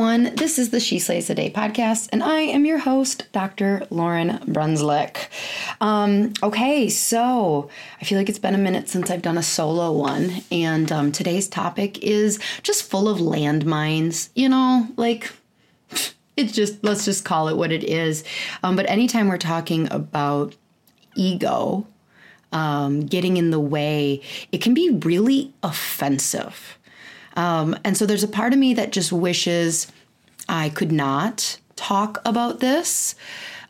Everyone. This is the She Slays a Day podcast, and I am your host, Dr. Lauryn Brunslick. Um, okay, so I feel like it's been a minute since I've done a solo one, and um, today's topic is just full of landmines. You know, like it's just, let's just call it what it is. Um, but anytime we're talking about ego, um, getting in the way, it can be really offensive. Um, and so there's a part of me that just wishes I could not talk about this.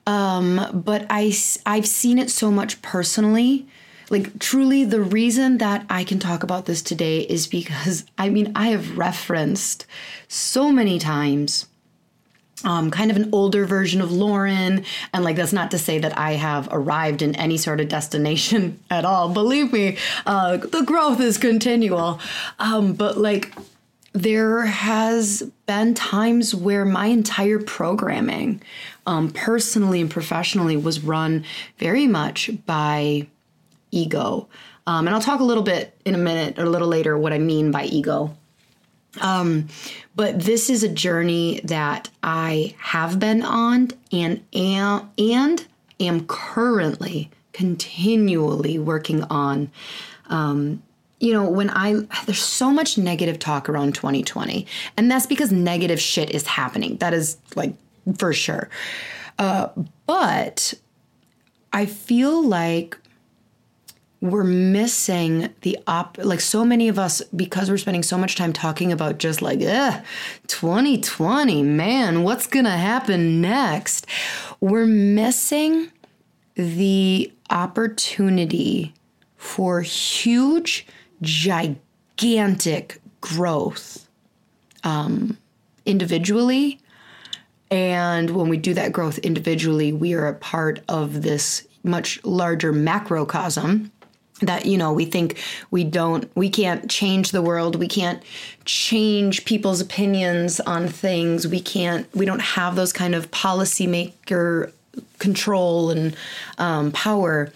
Um, but I, I've seen it so much personally. Like, truly, the reason that I can talk about this today is because I mean, I have referenced so many times um, kind of an older version of Lauryn. And like, that's not to say that I have arrived in any sort of destination at all. Believe me, uh, the growth is continual. Um, but like, there has been times where my entire programming, um, personally and professionally, was run very much by ego. Um, and I'll talk a little bit in a minute or a little later what I mean by ego. Um, but this is a journey that I have been on and am and am currently continually working on. Um, you know, when I there's so much negative talk around 2020, and that's because negative shit is happening. That is like for sure. Uh, but I feel like we're missing the op like so many of us because we're spending so much time talking about just like eh 2020 man what's gonna happen next? We're missing the opportunity for huge gigantic growth um, individually. And when we do that growth individually we are a part of this much larger macrocosm that you know we think we don't we can't change the world. We can't change people's opinions on things. We can't we don't have those kind of policymaker control and um, power.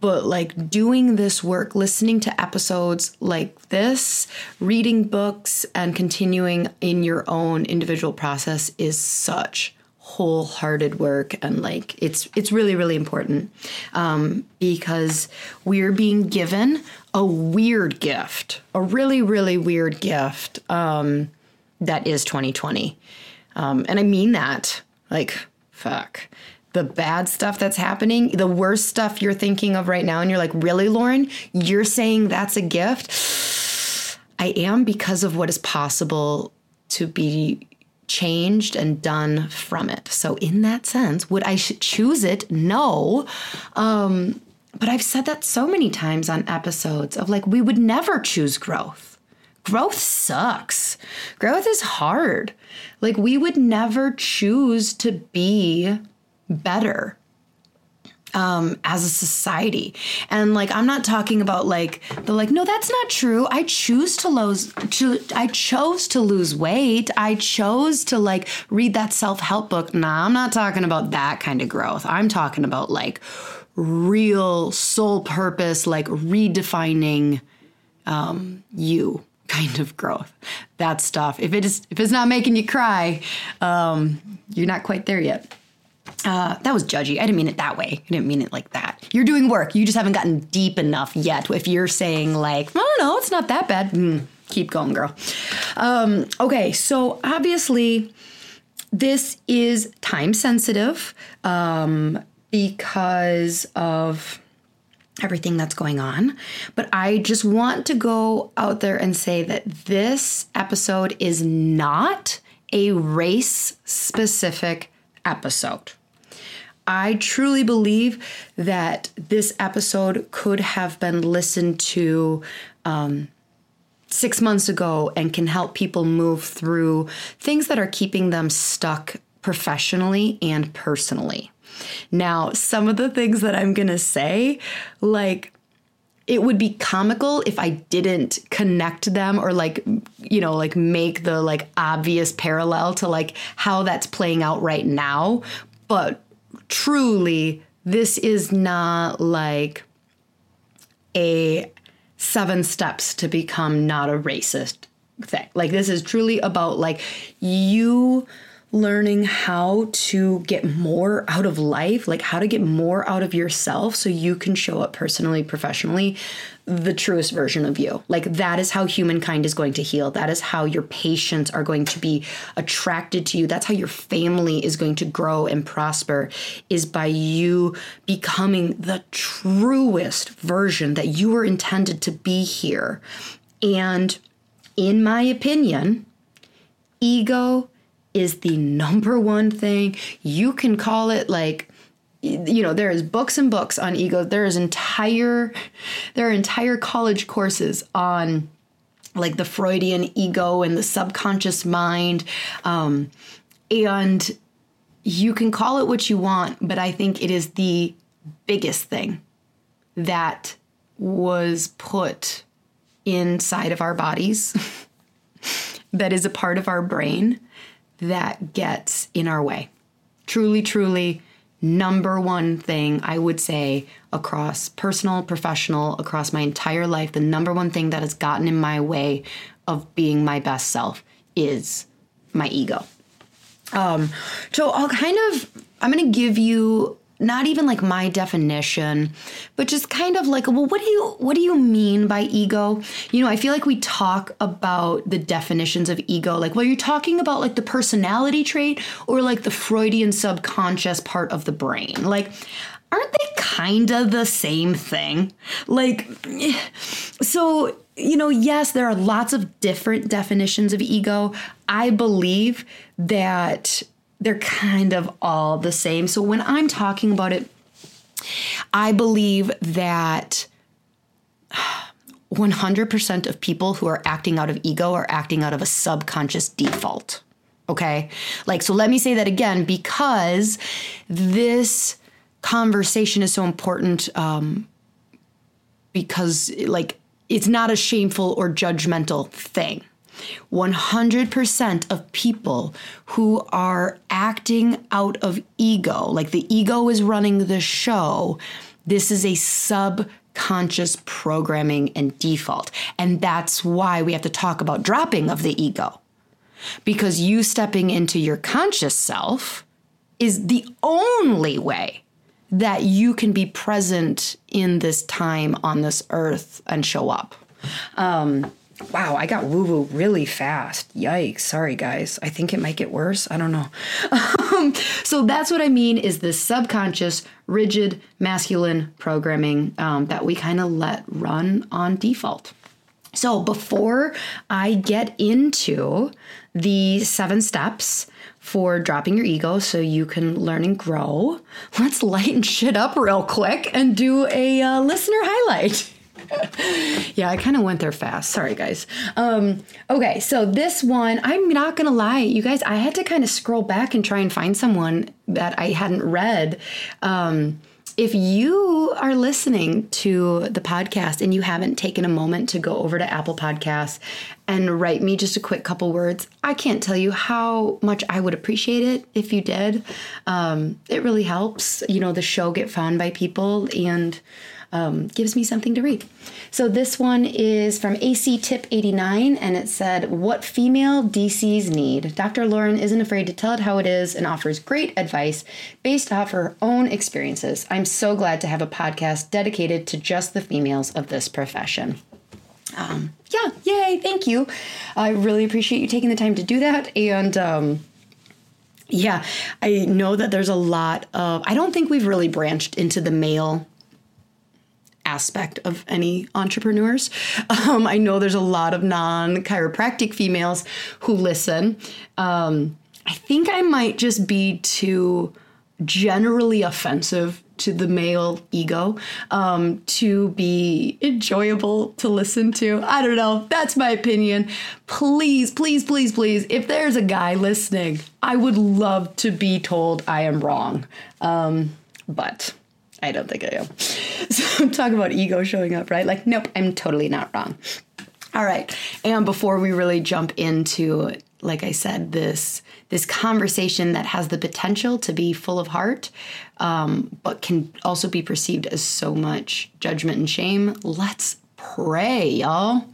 But like doing this work listening to episodes like this reading books and continuing in your own individual process is such wholehearted work and like it's it's really really important um, because we're being given a weird gift a really really weird gift um, that is 2020 um, and i mean that like fuck. The bad stuff that's happening the worst stuff you're thinking of right now and you're like really lauryn? You're saying that's a gift? I am because of what is possible to be changed and done from it. So, in that sense, would I choose it? No. Um, but I've said that so many times on episodes of like, we would never choose growth. Growth sucks. Growth is hard. Like, we would never choose to be better um, as a society. And like, I'm not talking about like the like, no, that's not true. I choose to lose. To, I chose to lose weight. I chose to like read that self help book. Nah, I'm not talking about that kind of growth. I'm talking about like real soul purpose, like redefining um, you kind of growth. That stuff. If it is if it's not making you cry, um, you're not quite there yet. Uh, that was judgy. I didn't mean it that way. I didn't mean it like that. You're doing work. You just haven't gotten deep enough yet. If you're saying like, I don't know, it's not that bad. Mm, keep going, girl. Um, okay, so obviously, this is time sensitive um, because of everything that's going on. But I just want to go out there and say that this episode is not a race specific episode. I truly believe that this episode could have been listened to um, six months ago and can help people move through things that are keeping them stuck professionally and personally. Now, some of the things that I'm going to say, like, it would be comical if I didn't connect them or like you know like make the like obvious parallel to like how that's playing out right now but truly this is not like a seven steps to become not a racist thing. Like this is truly about like you learning how to get more out of life, like how to get more out of yourself so you can show up personally, professionally, the truest version of you. Like that is how humankind is going to heal. That is how your patients are going to be attracted to you. That's how your family is going to grow and prosper is by you becoming the truest version that you were intended to be here. And in my opinion, ego is the number one thing. You can call it like you know there is books and books on ego there is entire there are entire college courses on like the freudian ego and the subconscious mind um, and you can call it what you want but i think it is the biggest thing that was put inside of our bodies that is a part of our brain that gets in our way. Truly, truly, number one thing I would say across personal, professional, across my entire life, the number one thing that has gotten in my way of being my best self is my ego. Um, so I'll kind of, I'm going to give you not even like my definition but just kind of like well what do you what do you mean by ego? You know i feel like we talk about the definitions of ego. Like well you're talking about like the personality trait or like the freudian subconscious part of the brain. Like aren't they kind of the same thing? Like so you know yes there are lots of different definitions of ego. I believe that they're kind of all the same. So when I'm talking about it, I believe that 100% of people who are acting out of ego are acting out of a subconscious default. Okay? Like, so let me say that again because this conversation is so important um, because, like, it's not a shameful or judgmental thing. 100% of people who are acting out of ego, like the ego is running the show, this is a subconscious programming and default. And that's why we have to talk about dropping of the ego. Because you stepping into your conscious self is the only way that you can be present in this time on this earth and show up. Um, Wow, I got woo woo really fast. Yikes. Sorry, guys. I think it might get worse. I don't know. Um, so that's what I mean is this subconscious, rigid, masculine programming um, that we kind of let run on default. So before I get into the seven steps for dropping your ego so you can learn and grow, let's lighten shit up real quick and do a uh, listener highlight. yeah, I kind of went there fast. Sorry, guys. Um, okay, so this one, I'm not gonna lie, you guys, I had to kind of scroll back and try and find someone that I hadn't read. Um, if you are listening to the podcast and you haven't taken a moment to go over to Apple Podcasts and write me just a quick couple words, I can't tell you how much I would appreciate it if you did. Um, it really helps, you know, the show get found by people and um, gives me something to read. So this one is from AC Tip 89, and it said, What female DCs need. Dr. Lauryn isn't afraid to tell it how it is and offers great advice based off her own experiences. I'm so glad to have a podcast dedicated to just the females of this profession. Um, yeah, yay, thank you. I really appreciate you taking the time to do that. And, um, yeah, I know that there's a lot of, I don't think we've really branched into the male aspect of any entrepreneurs. Um, I know there's a lot of non chiropractic females who listen. Um, I think I might just be too generally offensive to the male ego um, to be enjoyable to listen to. I don't know. That's my opinion. Please, please, please, please, if there's a guy listening, I would love to be told I am wrong. Um, but I don't think I am. So talk about ego showing up, right? Like, nope, I'm totally not wrong. All right. And before we really jump into, like I said, this this conversation that has the potential to be full of heart, um, but can also be perceived as so much judgment and shame, let's pray, y'all.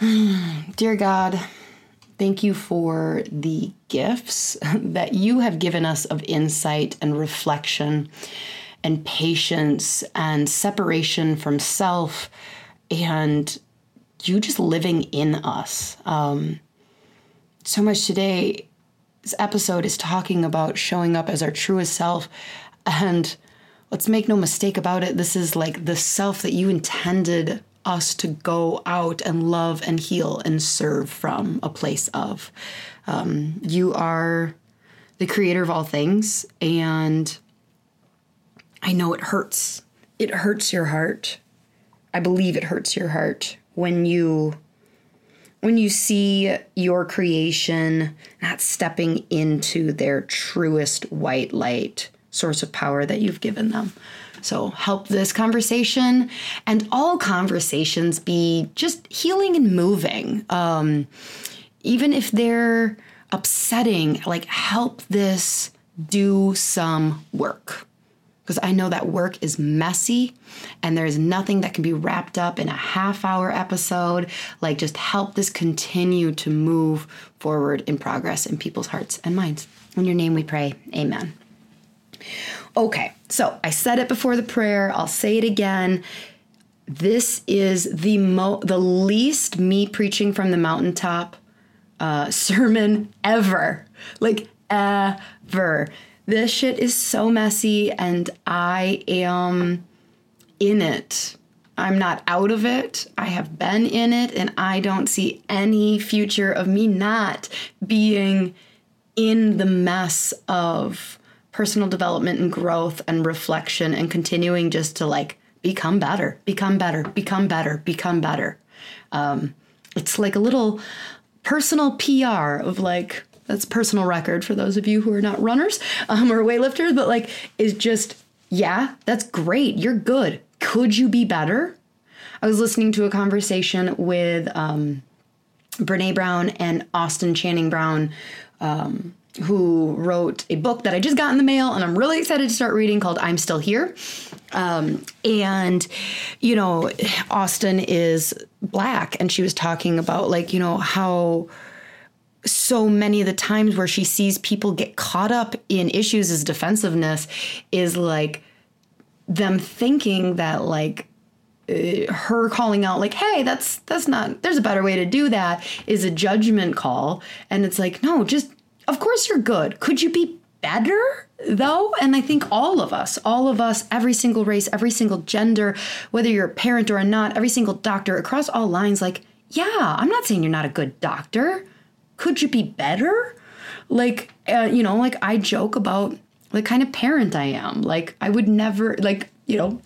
Dear God, thank you for the gifts that you have given us of insight and reflection and patience and separation from self and you just living in us. Um, so much today, this episode is talking about showing up as our truest self. And let's make no mistake about it, this is like the self that you intended us to go out and love and heal and serve from a place of. Um, you are the creator of all things, and I know it hurts. It hurts your heart. I believe it hurts your heart when you when you see your creation not stepping into their truest white light source of power that you've given them. So help this conversation and all conversations be just healing and moving. Um, even if they're upsetting, like help this do some work because I know that work is messy and there's nothing that can be wrapped up in a half hour episode. Like, just help this continue to move forward in progress in people's hearts and minds. In your name we pray. Amen. Okay, so I said it before the prayer, I'll say it again. This is the mo the least me preaching from the mountaintop uh, sermon ever. Like ever this shit is so messy and I am in it. I'm not out of it. I have been in it and I don't see any future of me not being in the mess of personal development and growth and reflection and continuing just to like become better, become better, become better, become better. Um, it's like a little personal PR of like, that's personal record for those of you who are not runners um, or weightlifters, but like is just, yeah, that's great. You're good. Could you be better? I was listening to a conversation with um, Brene Brown and Austin Channing Brown, um, who wrote a book that I just got in the mail and I'm really excited to start reading called I'm Still Here. Um, and, you know, Austin is black, and she was talking about, like, you know, how so many of the times where she sees people get caught up in issues as defensiveness is like them thinking that like uh, her calling out like hey that's that's not there's a better way to do that is a judgment call and it's like no just of course you're good could you be better though and i think all of us all of us every single race every single gender whether you're a parent or not every single doctor across all lines like yeah i'm not saying you're not a good doctor could you be better? Like, uh, you know, like I joke about the kind of parent I am. Like, I would never, like, you know,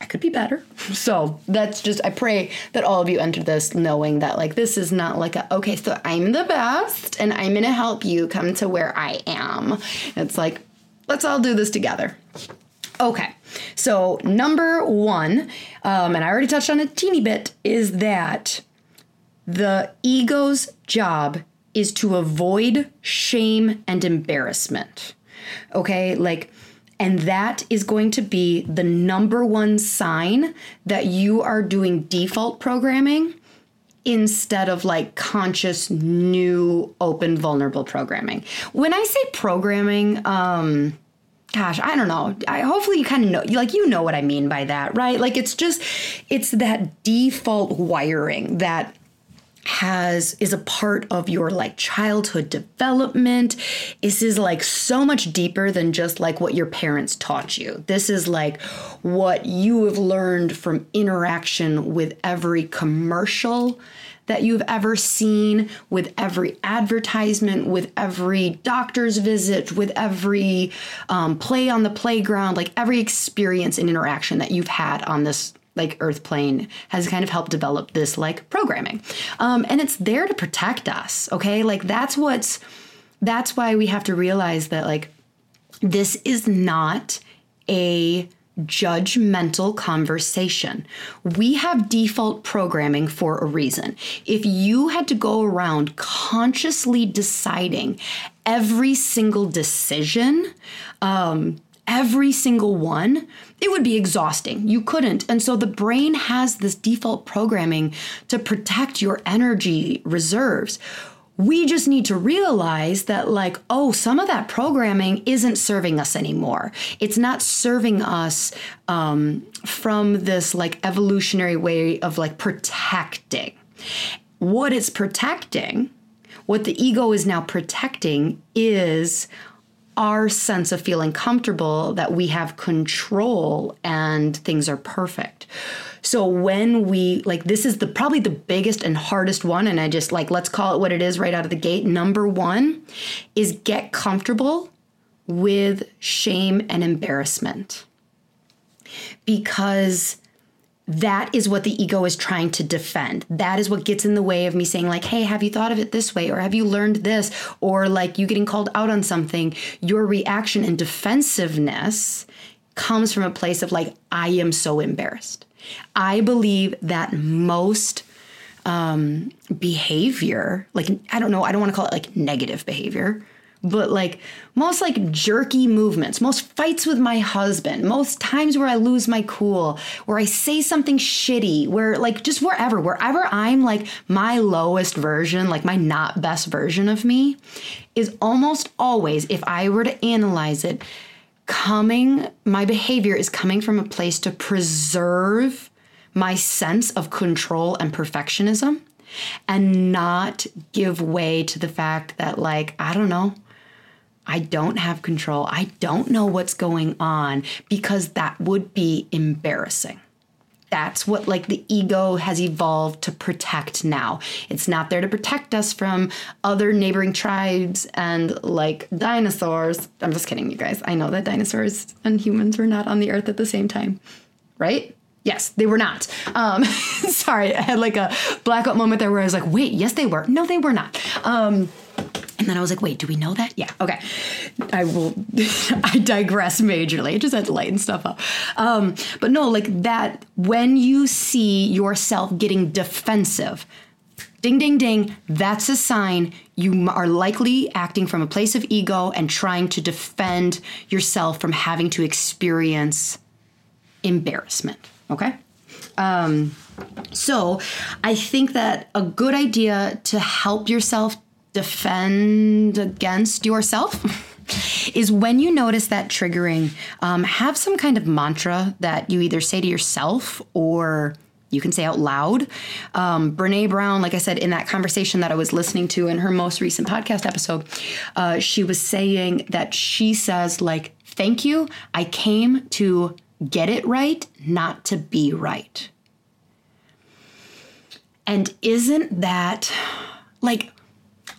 I could be better. So that's just, I pray that all of you enter this knowing that, like, this is not like a, okay, so I'm the best and I'm going to help you come to where I am. It's like, let's all do this together. Okay, so number one, um, and I already touched on a teeny bit, is that the ego's job is to avoid shame and embarrassment. Okay? Like And that is going to be the number one sign that you are doing default programming instead of like conscious new open vulnerable programming. When i say programming um gosh i don't know. I, hopefully you kind of know like you know what i mean by that right? Like it's just it's that default wiring that has is a part of your like childhood development. This is like so much deeper than just like what your parents taught you. This is like what you have learned from interaction with every commercial that you've ever seen with every advertisement with every doctor's visit with every um, play on the playground like every experience and interaction that you've had on this like earth plane has kind of helped develop this like programming um, and it's there to protect us okay like that's what's that's why we have to realize that like this is not a judgmental conversation. We have default programming for a reason. If you had to go around consciously deciding every single decision, um, every single one, it would be exhausting. You couldn't. And so the brain has this default programming to protect your energy reserves. We just need to realize that, like, oh, some of that programming isn't serving us anymore. It's not serving us um, from this like evolutionary way of like protecting. What it's protecting, what the ego is now protecting, is our sense of feeling comfortable that we have control and things are perfect. So when we like this is the probably the biggest and hardest one and I just like let's call it what it is right out of the gate. Number 1 is get comfortable with shame and embarrassment. Because that is what the ego is trying to defend. That is what gets in the way of me saying, like, hey, have you thought of it this way? Or have you learned this? Or like you getting called out on something. Your reaction and defensiveness comes from a place of like, I am so embarrassed. I believe that most um, behavior, like, I don't know, I don't want to call it like negative behavior, but like most like jerky movements, most fights with my husband, most times where I lose my cool, where I say something shitty, where like just wherever, wherever I'm like my lowest version, like my not best version of me, is almost always, if I were to analyze it, coming, my behavior is coming from a place to preserve my sense of control and perfectionism and not give way to the fact that, like, I don't know, I don't have control. I don't know what's going on because that would be embarrassing. That's what like the ego has evolved to protect now. It's not there to protect us from other neighboring tribes and like dinosaurs. I'm just kidding, you guys. I know that dinosaurs and humans were not on the earth at the same time, right? Yes, they were not. Um, sorry, I had like a blackout moment there where I was like, wait, yes, they were. No, they were not. Um, and then I was like, wait, do we know that? Yeah, okay. I will, I digress majorly. I just had to lighten stuff up. Um, but no, like that, when you see yourself getting defensive, ding, ding, ding, that's a sign you are likely acting from a place of ego and trying to defend yourself from having to experience embarrassment. Okay? Um, so I think that a good idea to help yourself defend against yourself is when you notice that triggering, um, have some kind of mantra that you either say to yourself or you can say out loud. Um, Brene Brown, like I said, in that conversation that I was listening to in her most recent podcast episode, uh, she was saying that she says, like, thank you. I came to get it right, not to be right. And isn't that like,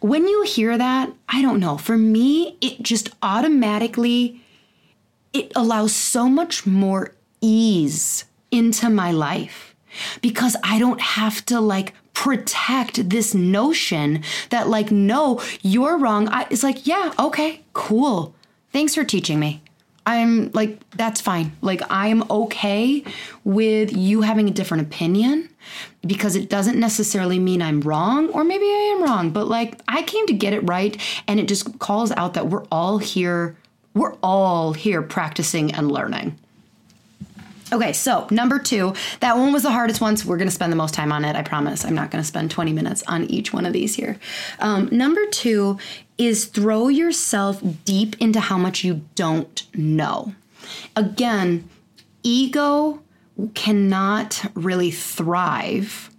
when you hear that, I don't know, for me it just automatically it allows so much more ease into my life because I don't have to like protect this notion that like no, you're wrong. I, it's like, yeah, okay, cool. Thanks for teaching me. I'm like, that's fine. Like, I'm okay with you having a different opinion because it doesn't necessarily mean I'm wrong, or maybe I am wrong, but like, I came to get it right. And it just calls out that we're all here we're all here practicing and learning. Okay, so number two, that one was the hardest one, so we're gonna spend the most time on it. I promise. I'm not gonna spend 20 minutes on each one of these here. Um, number two is throw yourself deep into how much you don't know. Again, ego cannot really thrive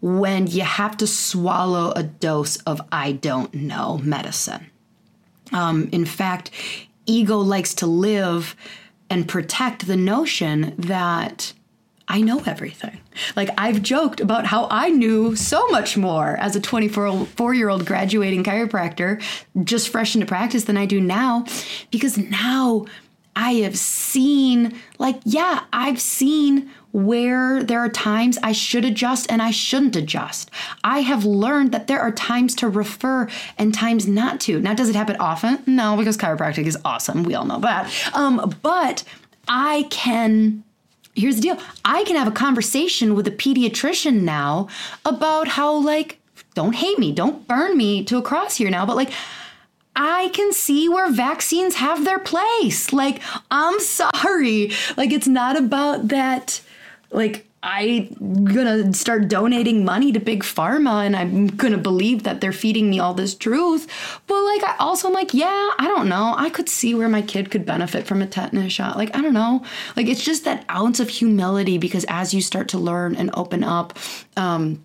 when you have to swallow a dose of I don't know medicine. Um, in fact, ego likes to live and protect the notion that I know everything. Like I've joked about how I knew so much more as a 24 year old graduating chiropractor, just fresh into practice than I do now, because now I have seen, like, yeah, I've seen where there are times I should adjust and I shouldn't adjust. I have learned that there are times to refer and times not to. Now, does it happen often? No, because chiropractic is awesome. We all know that. Um, but I can. Here's the deal. I can have a conversation with a pediatrician now about how, like, don't hate me, don't burn me to a cross here now, but like, I can see where vaccines have their place. Like, I'm sorry. Like, it's not about that like I'm gonna start donating money to big pharma and I'm gonna believe that they're feeding me all this truth. But like I also am like, yeah, I don't know. I could see where my kid could benefit from a tetanus shot. Like, I don't know. Like it's just that ounce of humility because as you start to learn and open up, um,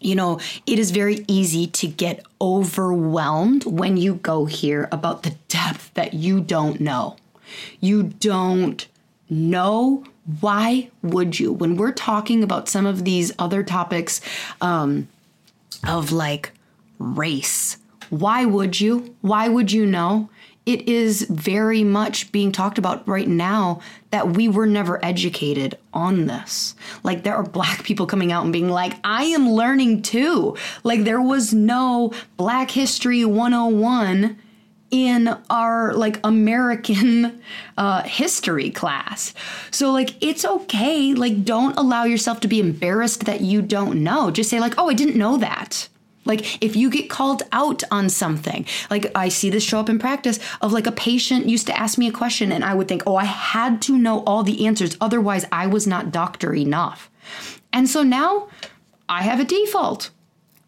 you know, it is very easy to get overwhelmed when you go here about the depth that you don't know. You don't know why would you? When we're talking about some of these other topics um, of like race, why would you? Why would you know? It is very much being talked about right now that we were never educated on this. Like, there are black people coming out and being like, I am learning too. Like, there was no Black History 101 in our like American uh, history class. So like it's okay. Like don't allow yourself to be embarrassed that you don't know. Just say like, "Oh, I didn't know that." Like if you get called out on something, like I see this show up in practice of like a patient used to ask me a question and I would think, "Oh, I had to know all the answers otherwise I was not doctor enough." And so now I have a default.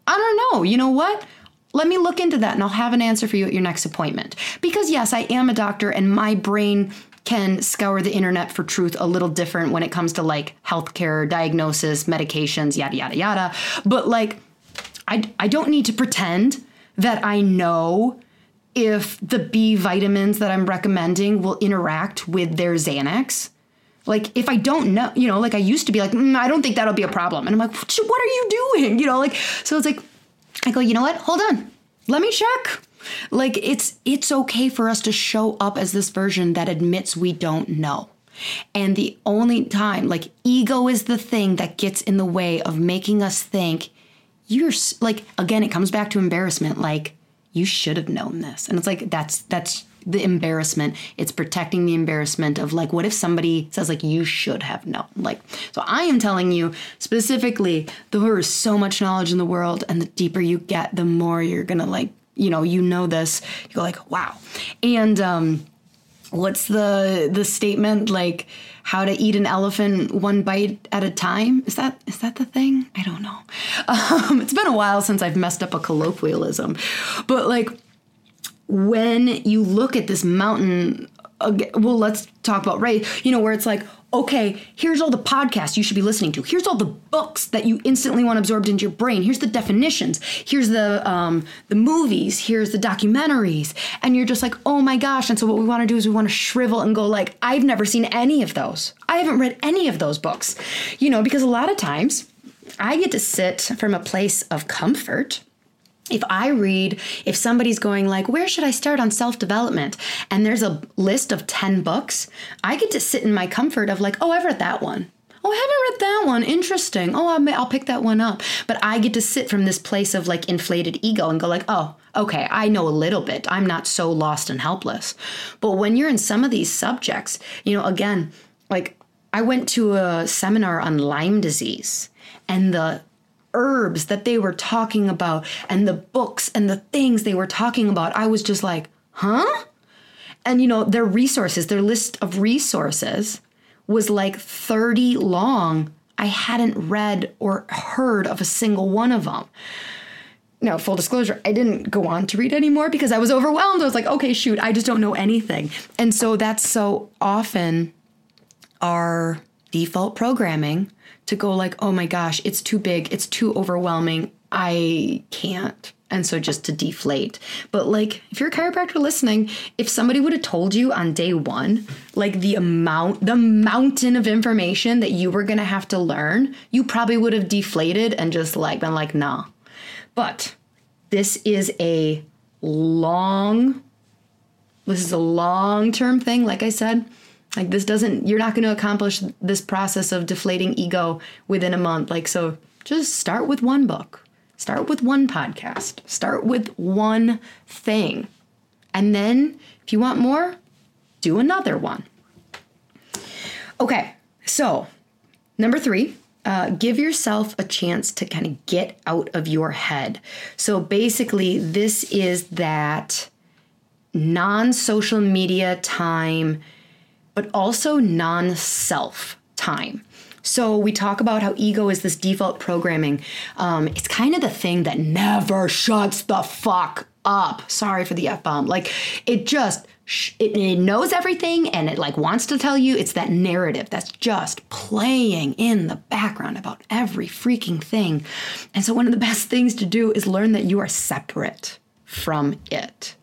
I don't know. You know what? let me look into that and I'll have an answer for you at your next appointment. Because, yes, I am a doctor and my brain can scour the internet for truth a little different when it comes to like healthcare, diagnosis, medications, yada, yada, yada. But like, I, I don't need to pretend that I know if the B vitamins that I'm recommending will interact with their Xanax. Like, if I don't know, you know, like I used to be like, mm, I don't think that'll be a problem. And I'm like, what are you doing? You know, like, so it's like, I go, you know what? Hold on. Let me check. Like it's it's okay for us to show up as this version that admits we don't know. And the only time like ego is the thing that gets in the way of making us think you're like again it comes back to embarrassment like you should have known this. And it's like that's that's the embarrassment. It's protecting the embarrassment of like, what if somebody says like you should have known? Like, so I am telling you specifically, there is so much knowledge in the world, and the deeper you get, the more you're gonna like, you know, you know this. You go like, wow. And um, what's the the statement like? How to eat an elephant one bite at a time? Is that is that the thing? I don't know. Um, it's been a while since I've messed up a colloquialism, but like when you look at this mountain well let's talk about right you know where it's like okay here's all the podcasts you should be listening to. Here's all the books that you instantly want absorbed into your brain. Here's the definitions. Here's the um, the movies. Here's the documentaries. And you're just like oh my gosh. And so what we want to do is we want to shrivel and go like i've never seen any of those. I haven't read any of those books. You know because a lot of times i get to sit from a place of comfort if I read, if somebody's going like, where should I start on self development? And there's a list of 10 books, I get to sit in my comfort of like, oh, I've read that one. Oh, I haven't read that one. Interesting. Oh, I may, I'll pick that one up. But I get to sit from this place of like inflated ego and go like, oh, okay, I know a little bit. I'm not so lost and helpless. But when you're in some of these subjects, you know, again, like I went to a seminar on Lyme disease and the herbs that they were talking about and the books and the things they were talking about, I was just like, huh? And you know, their resources, their list of resources was like 30 long. I hadn't read or heard of a single one of them. Now, full disclosure, I didn't go on to read anymore because I was overwhelmed. I was like, okay, shoot, I just don't know anything. And so that's so often our default programming to go like, oh my gosh, it's too big, it's too overwhelming, I can't. And so just to deflate. But like, if you're a chiropractor listening, if somebody would have told you on day one, like the amount, the mountain of information that you were gonna have to learn, you probably would have deflated and just like been like, nah. But this is a long, this is a long term thing, like I said. Like this doesn't you're not going to accomplish this process of deflating ego within a month. Like so just start with one book. Start with one podcast. Start with one thing. And then if you want more, do another one. Okay. So, number 3, uh, give yourself a chance to kind of get out of your head. So basically, this is that non social media time but also non self time. So we talk about how ego is this default programming. Um, it's kind of the thing that never shuts the fuck up. Sorry for the f bomb. Like it just it, it, knows everything and it like wants to tell you. It's that narrative that's just playing in the background about every freaking thing. And so one of the best things to do is learn that you are separate from it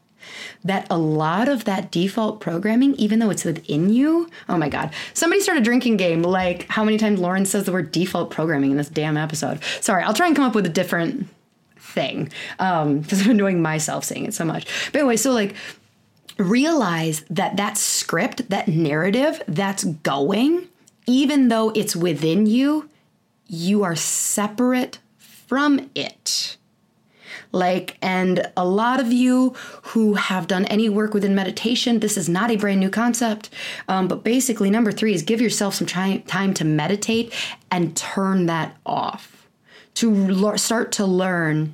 that a lot of that default programming, even though it's within you, oh my God, somebody start a drinking game like how many times Lauryn says the word default programming in this damn episode. Sorry, I'll try and come up with a different thing because um, I'm annoying myself saying it so much. But anyway, so like realize that that script, that narrative that's going, even though it's within you, you are separate from it. Like, and a lot of you who have done any work within meditation, this is not a brand new concept. Um, but basically, number three is give yourself some time to meditate and turn that off. To start to learn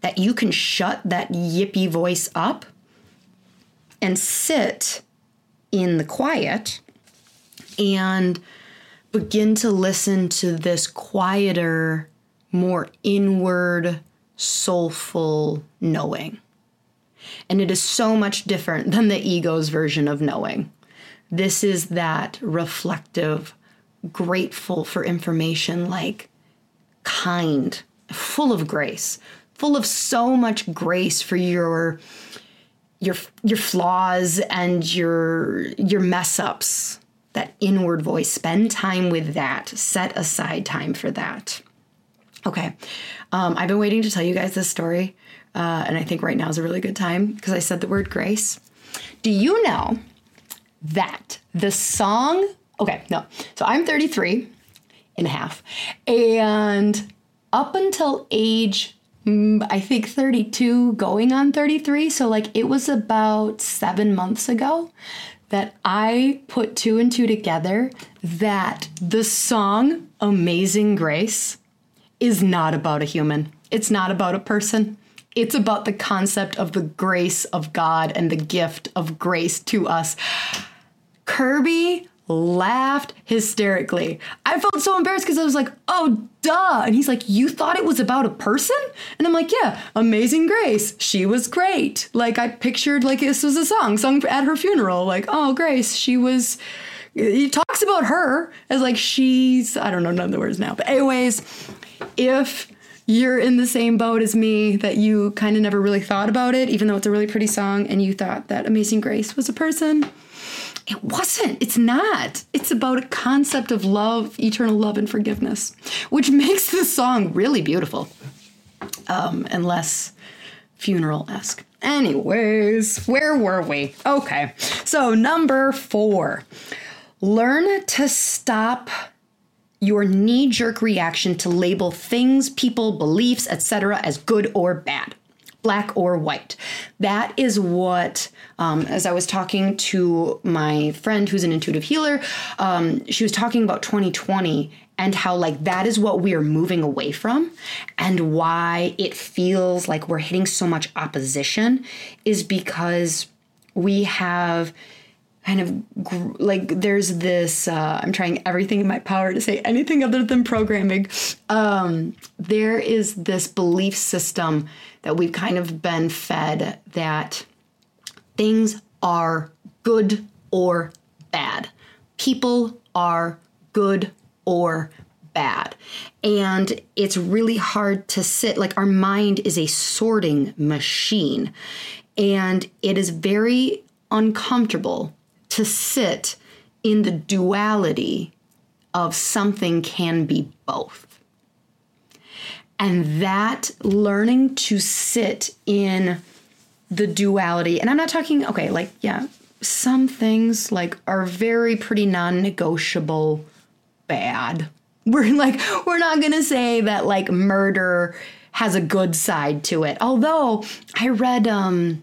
that you can shut that yippy voice up and sit in the quiet and begin to listen to this quieter, more inward soulful knowing. And it is so much different than the ego's version of knowing. This is that reflective, grateful for information, like kind, full of grace, full of so much grace for your your your flaws and your your mess ups that inward voice spend time with that set aside time for that okay um, I've been waiting to tell you guys this story, uh, and I think right now is a really good time because I said the word grace. Do you know that the song? Okay, no. So I'm 33 and a half, and up until age mm, I think 32, going on 33. So, like, it was about seven months ago that I put two and two together that the song Amazing Grace is not about a human. It's not about a person. It's about the concept of the grace of God and the gift of grace to us. Kirby laughed hysterically. I felt so embarrassed because I was like, oh, duh. And he's like, you thought it was about a person? And I'm like, yeah, Amazing Grace. She was great. Like, I pictured like this was a song sung at her funeral. Like, oh, Grace, she was. He talks about her as like she's, I don't know none of the words now. But, anyways, if you're in the same boat as me that you kind of never really thought about it, even though it's a really pretty song, and you thought that Amazing Grace was a person. It wasn't. It's not. It's about a concept of love, eternal love, and forgiveness, which makes the song really beautiful um, and less funeral esque. Anyways, where were we? Okay, so number four learn to stop your knee jerk reaction to label things, people, beliefs, etc., as good or bad, black or white. That is what, um, as I was talking to my friend who's an intuitive healer, um, she was talking about 2020 and how, like, that is what we are moving away from, and why it feels like we're hitting so much opposition is because we have kind of gr- like there's this uh, i'm trying everything in my power to say anything other than programming um, there is this belief system that we've kind of been fed that things are good or bad people are good or bad. And it's really hard to sit, like, our mind is a sorting machine. And it is very uncomfortable to sit in the duality of something can be both. And that learning to sit in the duality, and I'm not talking, okay, like, yeah, some things like are very pretty non-negotiable bad. We're like we're not to say that like murder has a good side to it. Although I read um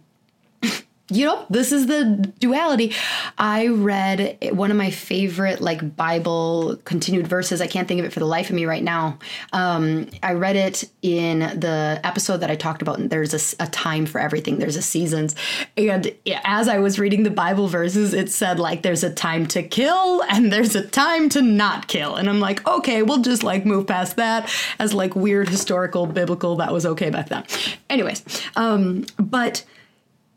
you know, this is the duality. I read one of my favorite like Bible continued verses. I can't think of it for the life of me right now. Um, I read it in the episode that I talked about. And there's a, a time for everything. There's a seasons, and as I was reading the Bible verses, it said like there's a time to kill and there's a time to not kill. And I'm like, okay, we'll just like move past that as like weird historical biblical. That was okay back then. Anyways, um, but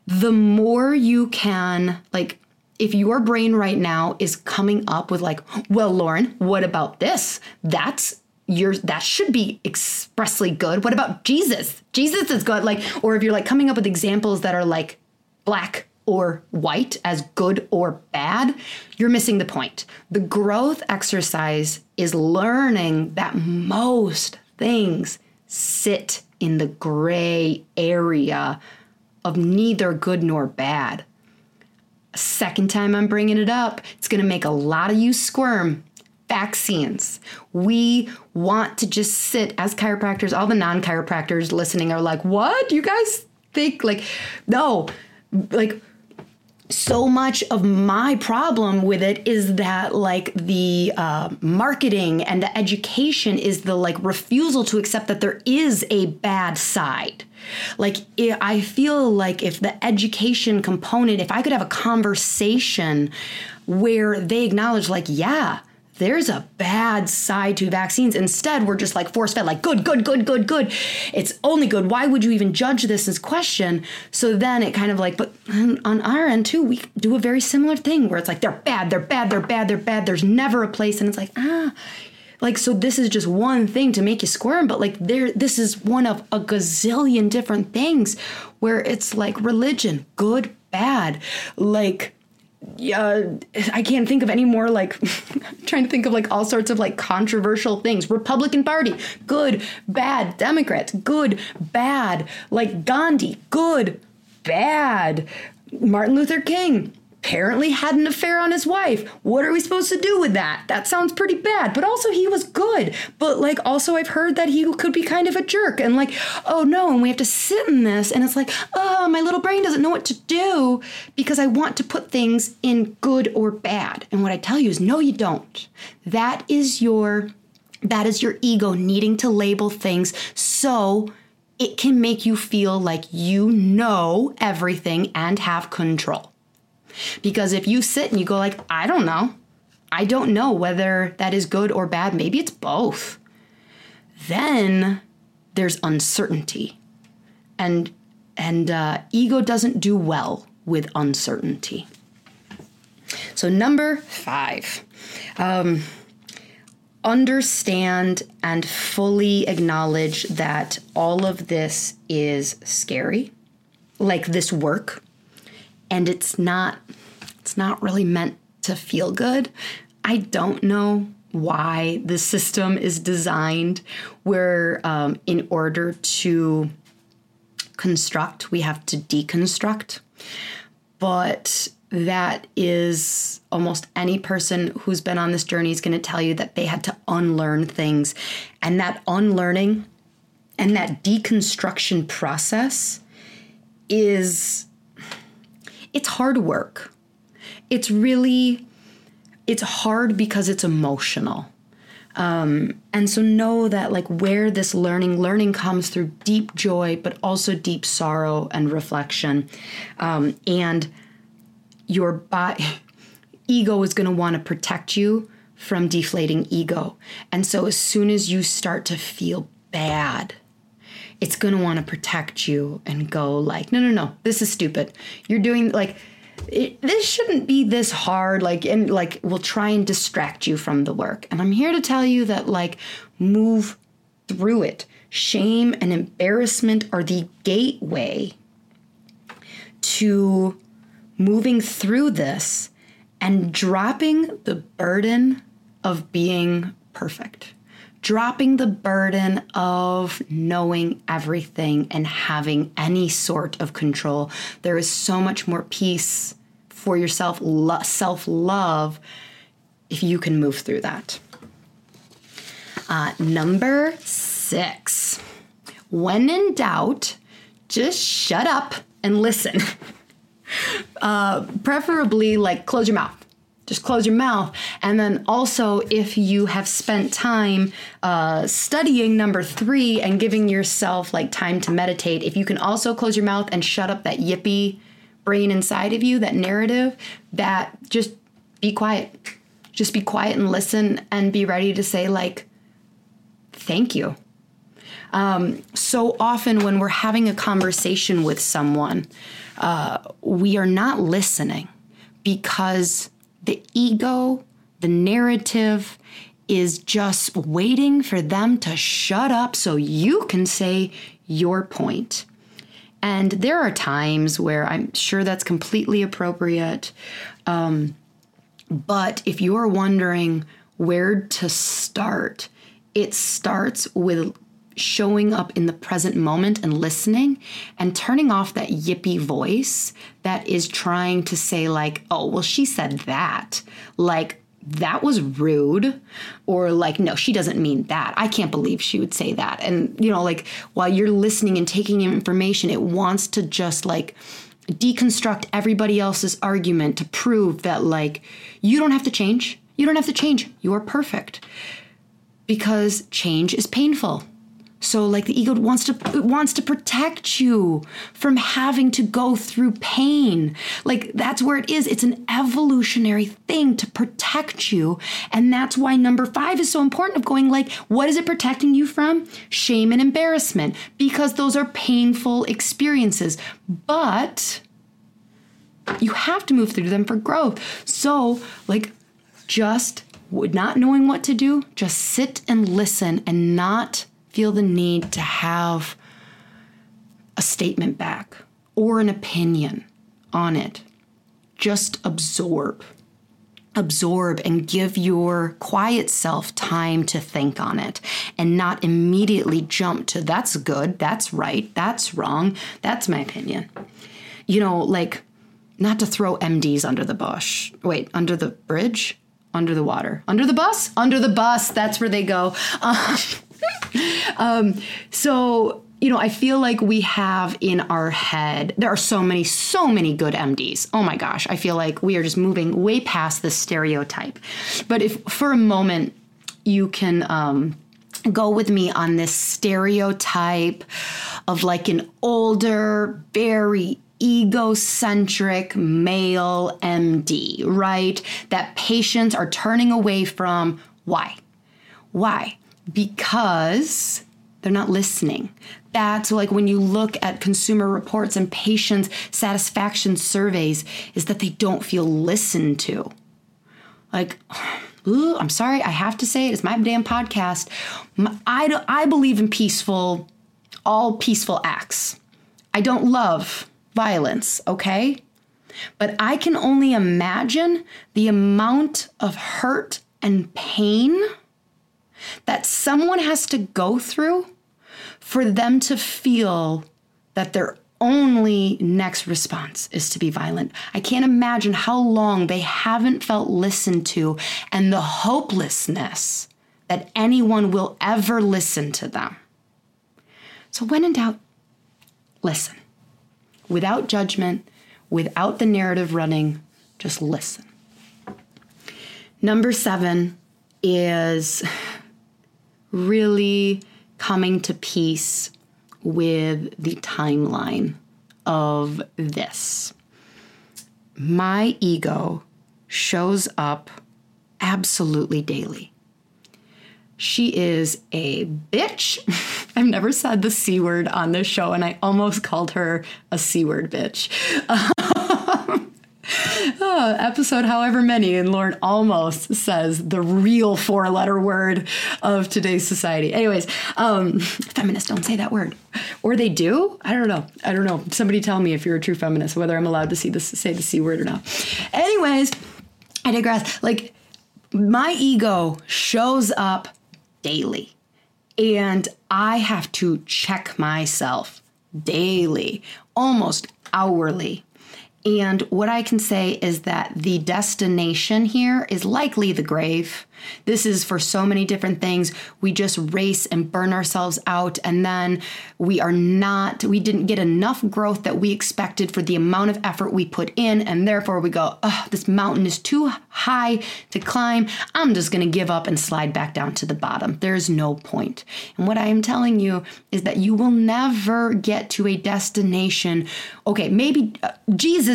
the more you can like if your brain right now is coming up with like well lauryn what about this? That's your that should be expressly good. What about jesus? Jesus is good. Like or if you're like coming up with examples that are like black or white as good or bad you're missing the point. The growth exercise is learning that most things sit in the gray area of neither good nor bad. Second time I'm bringing it up, it's going to make a lot of you squirm. Vaccines. We want to just sit as chiropractors, all the non chiropractors listening are like, what? You guys think like, no, like, so much of my problem with it is that like the uh, marketing and the education is the like refusal to accept that there is a bad side like i feel like if the education component if i could have a conversation where they acknowledge like yeah there's a bad side to vaccines. Instead, we're just like force fed, like good, good, good, good, good. It's only good. Why would you even judge this as question? So then it kind of like, but on our end too, we do a very similar thing where it's like they're bad, they're bad, they're bad, they're bad. There's never a place, and it's like ah, like so this is just one thing to make you squirm, but like there, this is one of a gazillion different things where it's like religion, good, bad, like uh, I can't think of any more like trying to think of like all sorts of like controversial things. Republican Party, good, bad. Democrats, good, bad. Like Gandhi, good, bad. Martin Luther King, apparently had an affair on his wife. What are we supposed to do with that? That sounds pretty bad. But also, he was good. But like, also, I've heard that he could be kind of a jerk. And like, oh no, and we have to sit in this. And it's like, oh, my little brain doesn't know what to do because I want to put things in good or bad. And what I tell you is, no, you don't. That is your. That is your ego needing to label things so it can make you feel like you know everything and have control. Because if you sit and you go like, I don't know, I don't know whether that is good or bad, maybe it's both. Then there's uncertainty. And and uh, ego doesn't do well with uncertainty. So, number five, um, understand and fully acknowledge that all of this is scary, like this work, and it's not it's not really meant to feel good. I don't know why the system is designed where um, in order to construct we have to deconstruct but that is almost any person who's been on this journey is going to tell you that they had to unlearn things and that unlearning and that deconstruction process is it's hard work. It's really it's hard because it's emotional. Um, and so know that like where this learning learning comes through deep joy but also deep sorrow and reflection um, and your body ego is going to want to protect you from deflating ego. And so as soon as you start to feel bad, it's going to want to protect you and go like, "No, no, no. This is stupid. You're doing like it, this shouldn't be this hard like and like will try and distract you from the work and i'm here to tell you that like move through it shame and embarrassment are the gateway to moving through this and dropping the burden of being perfect dropping the burden of knowing everything and having any sort of control. There is so much more peace for yourself, self love, if you can move through that. Uh, number six, when in doubt, just shut up and listen. uh, preferably, like, close your mouth just close your mouth. And then also, if you have spent time uh, studying number three and giving yourself like time to meditate, if you can also close your mouth and shut up that yippy brain inside of you, that narrative, that just be quiet. Just be quiet and listen and be ready to say, like, thank you. Um, so often, when we're having a conversation with someone, uh, we are not listening because the ego, the narrative is just waiting for them to shut up so you can say your point. And there are times where I'm sure that's completely appropriate. Um, but if you're wondering where to start, it starts with showing up in the present moment and listening and turning off that yippy voice that is trying to say, like, oh, well, she said that. Like, that was rude or like no she doesn't mean that. I can't believe she would say that. And you know like while you're listening and taking information it wants to just like deconstruct everybody else's argument to prove that like you don't have to change. You don't have to change. You're perfect. Because change is painful so like the ego wants to it wants to protect you from having to go through pain. Like that's where it is. It's an evolutionary thing to protect you. And that's why number 5 is so important of going like what is it protecting you from? Shame and embarrassment because those are painful experiences. But you have to move through them for growth. So, like just not knowing what to do, just sit and listen and not feel the need to have a statement back or an opinion on it. Just absorb. Absorb and give your quiet self time to think on it and not immediately jump to that's good, that's right, that's wrong, that's my opinion. You know, like not to throw MDs under the bush. Wait, under the bridge? Under the water? Under the bus? Under the bus. That's where they go. Um, um, so you know, I feel like we have in our head, there are so many, so many good MDs. Oh my gosh, I feel like we are just moving way past the stereotype. But if for a moment you can um, go with me on this stereotype of like an older, very egocentric male MD, right? That patients are turning away from. Why? Why? Because they're not listening. That's like when you look at consumer reports and patient satisfaction surveys, is that they don't feel listened to. Like, ooh, I'm sorry, I have to say it. It's my damn podcast. I, do, I believe in peaceful, all peaceful acts. I don't love violence, okay? But I can only imagine the amount of hurt and pain that someone has to go through for them to feel that their only next response is to be violent. I can't imagine how long they haven't felt listened to and the hopelessness that anyone will ever listen to them. So, when in doubt, listen. Without judgment, without the narrative running, just listen. Number seven is really coming to peace with the timeline of this. my ego shows up absolutely daily. She is a bitch. I've never said the C word on this show, and I almost called her a C word bitch. oh, episode however many, and Lauryn almost says the real four letter word of today's society. Anyways, um, feminists don't say that word. Or they do? I don't know. I don't know. Somebody tell me if you're a true feminist, whether I'm allowed to see this, say the C word or not. Anyways, I digress. Like, my ego shows up daily, and I have to check myself daily, almost hourly and what I can say is that the destination here is likely the grave. This is for so many different things. We just race and burn ourselves out, and then we are not, we didn't get enough growth that we expected for the amount of effort we put in, and therefore we go, oh, this mountain is too high to climb. I'm just gonna give up and slide back down to the bottom. There's no point. And what I am telling you is that you will never get to a destination. Okay, maybe uh,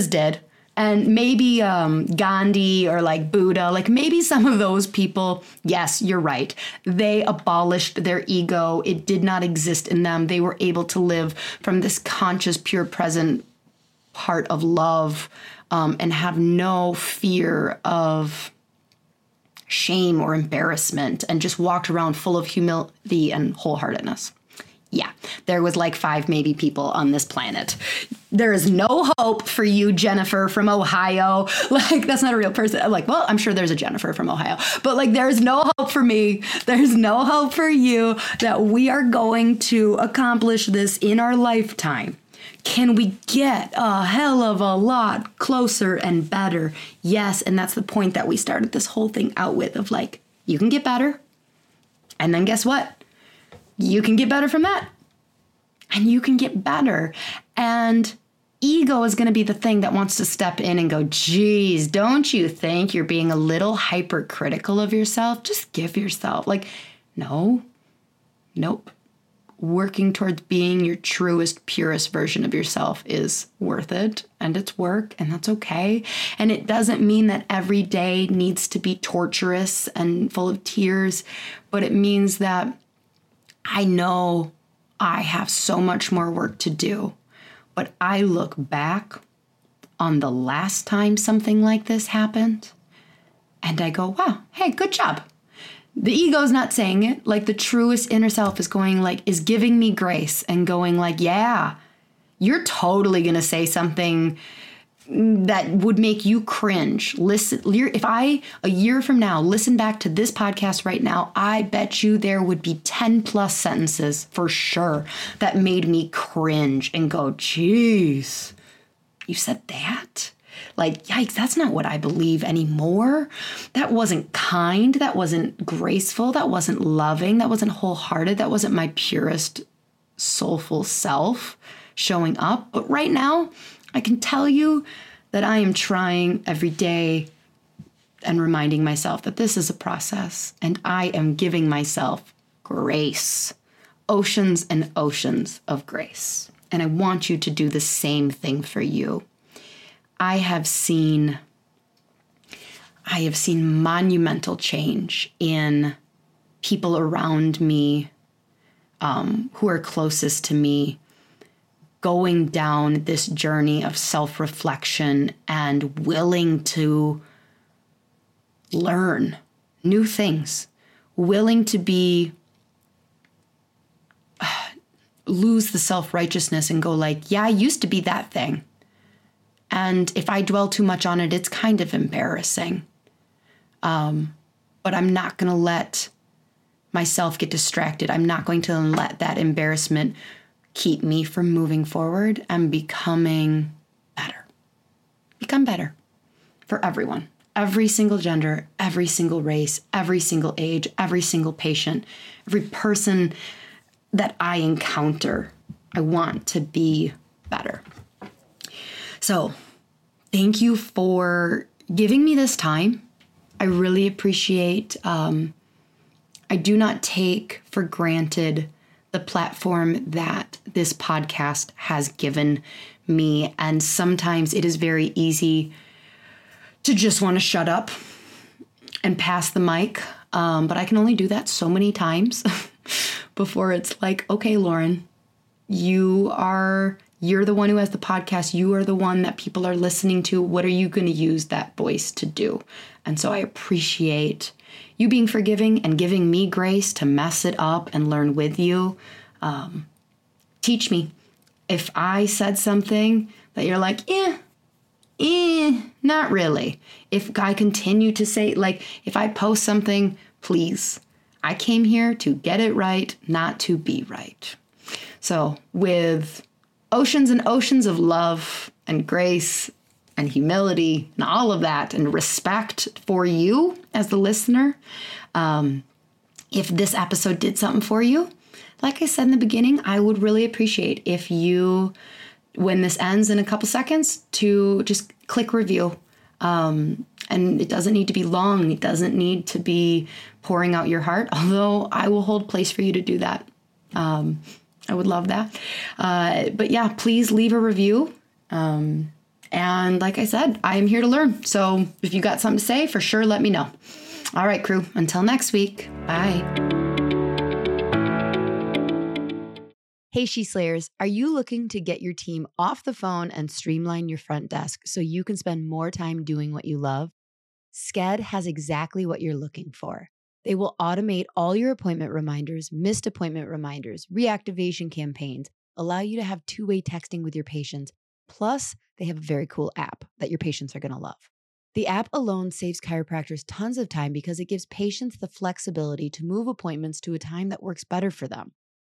Jesus did and maybe um, Gandhi or like Buddha, like maybe some of those people, yes, you're right. They abolished their ego. It did not exist in them. They were able to live from this conscious, pure, present part of love um, and have no fear of shame or embarrassment and just walked around full of humility and wholeheartedness yeah, there was like five maybe people on this planet. There is no hope for you, Jennifer from Ohio. Like, that's not a real person. I'm like, well, I'm sure there's a Jennifer from Ohio, but like, there's no hope for me. There's no hope for you that we are going to accomplish this in our lifetime. Can we get a hell of a lot closer and better? Yes. And that's the point that we started this whole thing out with of like, you can get better. And then guess what? You can get better from that. And you can get better. And ego is going to be the thing that wants to step in and go, geez, don't you think you're being a little hypercritical of yourself? Just give yourself, like, no, nope. Working towards being your truest, purest version of yourself is worth it and it's work, and that's okay. And it doesn't mean that every day needs to be torturous and full of tears, but it means that I know I have so much more work to do, but I look back on the last time something like this happened and I go, wow, hey, good job. The ego's not saying it, like the truest inner self is going, like, is giving me grace and going, like, yeah, you're totally gonna say something that would make you cringe. Listen, if I, a year from now, listen back to this podcast right now, I bet you there would be 10 plus sentences for sure that made me cringe and go, geez, you said that? Like, yikes, that's not what I believe anymore. That wasn't kind. That wasn't graceful. That wasn't loving. That wasn't wholehearted. That wasn't my purest, soulful self showing up. But right now, I can tell you that I am trying every day and reminding myself that this is a process and I am giving myself grace, oceans and oceans of grace. And I want you to do the same thing for you. I have seen I have seen monumental change in people around me um, who are closest to me going down this journey of self reflection and willing to learn new things, willing to be uh, lose the self righteousness and go like, yeah, I used to be that thing. And if I dwell too much on it, it's kind of embarrassing. Um, but I'm not going to let myself get distracted. I'm not going to let that embarrassment keep me from moving forward and becoming better. Become better for everyone, every single gender, every single race, every single age, every single patient, every person that I encounter. I want to be better. So, thank you for giving me this time. I really appreciate. Um, I do not take for granted the platform that this podcast has given me. And sometimes it is very easy to just want to shut up and pass the mic. Um, but I can only do that so many times before it's like, okay, Lauryn, you are you're the one who has the podcast. You are the one that people are listening to. What are you going to use that voice to do? And so I appreciate you being forgiving and giving me grace to mess it up and learn with you. Um, teach me. If I said something that you're like, yeah, eh, not really. If I continue to say, like, if I post something, please. I came here to get it right, not to be right. So, with oceans and oceans of love and grace and humility and all of that and respect for you as the listener, um, if this episode did something for you, like I said in the beginning, I would really appreciate if you when this ends in a couple seconds to just click review. Um, and it doesn't need to be long, it doesn't need to be pouring out your heart, although I will hold place for you to do that. Um, I would love that. Uh, but yeah, please leave a review. Um, and like I said, I am here to learn. So if you got something to say, for sure, let me know. All right, crew, until next week, bye. Hey, She Slayers, are you looking to get your team off the phone and streamline your front desk so you can spend more time doing what you love? Sked has exactly what you're looking for. They will automate all your appointment reminders, missed appointment reminders, reactivation campaigns, allow you to have two way texting with your patients. Plus, they have a very cool app that your patients are going to love. The app alone saves chiropractors tons of time because it gives patients the flexibility to move appointments to a time that works better for them.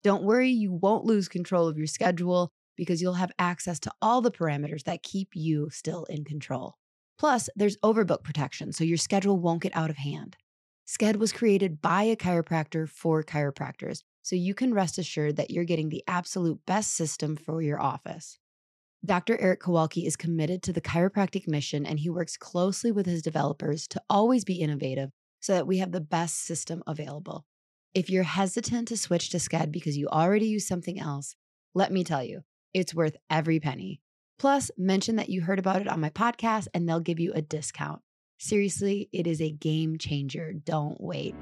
Don't worry, you won't lose control of your schedule because you'll have access to all the parameters that keep you still in control. Plus, there's overbook protection, so your schedule won't get out of hand. Sked was created by a chiropractor for chiropractors, so you can rest assured that you're getting the absolute best system for your office. Dr. Eric Kowalki is committed to the chiropractic mission and he works closely with his developers to always be innovative so that we have the best system available. If you're hesitant to switch to Sked because you already use something else, let me tell you, it's worth every penny. Plus, mention that you heard about it on my podcast and they'll give you a discount. Seriously, it is a game changer. Don't wait.